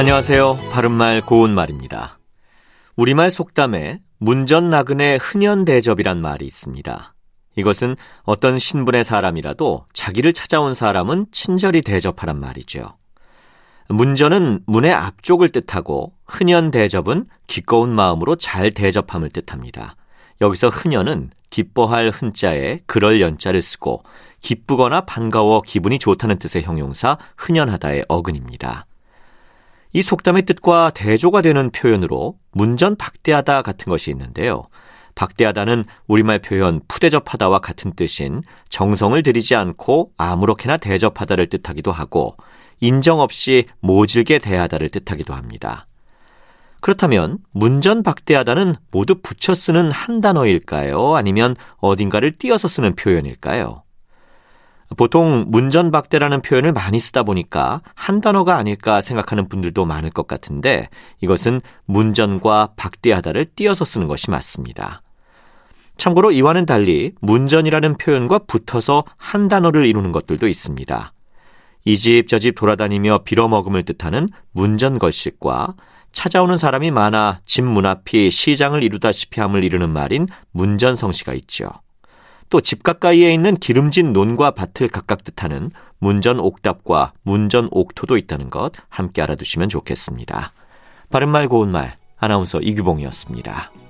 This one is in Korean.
안녕하세요. 바른말 고운말입니다. 우리말 속담에 문전나근의 흔연대접이란 말이 있습니다. 이것은 어떤 신분의 사람이라도 자기를 찾아온 사람은 친절히 대접하란 말이죠. 문전은 문의 앞쪽을 뜻하고 흔연대접은 기꺼운 마음으로 잘 대접함을 뜻합니다. 여기서 흔연은 기뻐할 흔자에 그럴 연자를 쓰고 기쁘거나 반가워 기분이 좋다는 뜻의 형용사 흔연하다의 어근입니다. 이 속담의 뜻과 대조가 되는 표현으로 문전 박대하다 같은 것이 있는데요. 박대하다는 우리말 표현 푸대접하다와 같은 뜻인 정성을 들이지 않고 아무렇게나 대접하다를 뜻하기도 하고 인정 없이 모질게 대하다를 뜻하기도 합니다. 그렇다면 문전 박대하다는 모두 붙여 쓰는 한 단어일까요? 아니면 어딘가를 띄어서 쓰는 표현일까요? 보통 문전박대라는 표현을 많이 쓰다 보니까 한 단어가 아닐까 생각하는 분들도 많을 것 같은데 이것은 문전과 박대하다를 띄어서 쓰는 것이 맞습니다. 참고로 이와는 달리 문전이라는 표현과 붙어서 한 단어를 이루는 것들도 있습니다. 이 집 저 집 돌아다니며 빌어먹음을 뜻하는 문전 걸식과 찾아오는 사람이 많아 집 문 앞이 시장을 이루다시피 함을 이루는 말인 문전성시가 있죠. 또 집 가까이에 있는 기름진 논과 밭을 각각 뜻하는 문전 옥답과 문전 옥토도 있다는 것 함께 알아두시면 좋겠습니다. 바른말 고운말 아나운서 이규봉이었습니다.